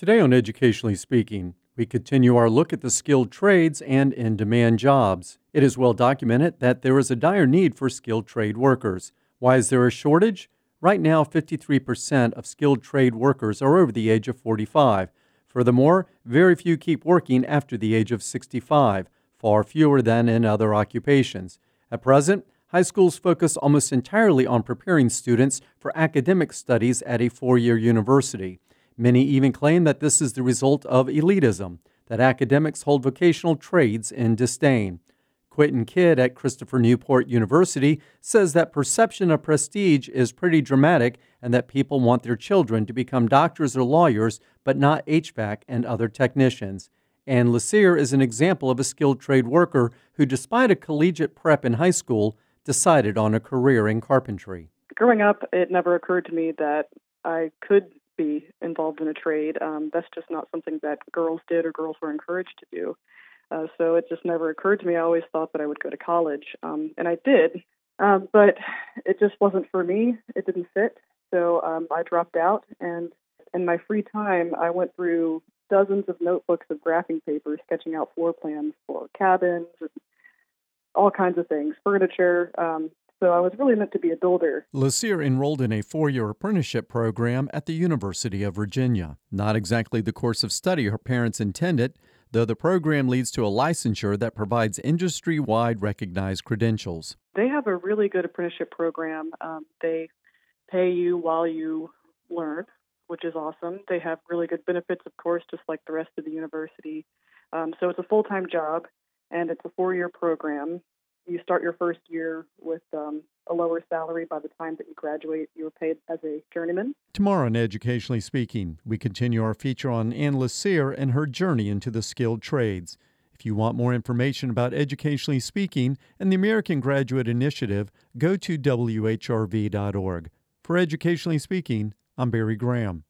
Today on Educationally Speaking, we continue our look at the skilled trades and in demand jobs. It is well documented that there is a dire need for skilled trade workers. Why is there a shortage? Right now, 53% of skilled trade workers are over the age of 45. Furthermore, very few keep working after the age of 65, far fewer than in other occupations. At present, high schools focus almost entirely on preparing students for academic studies at a four year university. Many even claim that this is the result of elitism, that academics hold vocational trades in disdain. Quentin Kidd at Christopher Newport University says that perception of prestige is pretty dramatic and that people want their children to become doctors or lawyers, but not HVAC and other technicians. Anne Lassere is an example of a skilled trade worker who, despite a collegiate prep in high school, decided on a career in carpentry. Growing up, it never occurred to me that I could be involved in a trade. Um, that's just not something that girls did or girls were encouraged to do. Uh, so it just never occurred to me. I always thought that I would go to college, um, and I did, um, but it just wasn't for me. It didn't fit, so um, I dropped out. And in my free time, I went through dozens of notebooks of graphing paper, sketching out floor plans for cabins and all kinds of things, furniture. Um, so I was really meant to be a builder. Lassere enrolled in a four year apprenticeship program at the University of Virginia. Not exactly the course of study her parents intended, though the program leads to a licensure that provides industry wide recognized credentials. They have a really good apprenticeship program. Um, they pay you while you learn, which is awesome. They have really good benefits, of course, just like the rest of the university. Um, so it's a full time job and it's a four year program you start your first year with um, salary. By the time that you graduate, you are paid as a journeyman. Tomorrow on Educationally Speaking, we continue our feature on Anne Lassere and her journey into the skilled trades. If you want more information about Educationally Speaking and the American Graduate Initiative, go to WHRV.org. For Educationally Speaking, I'm Barry Graham.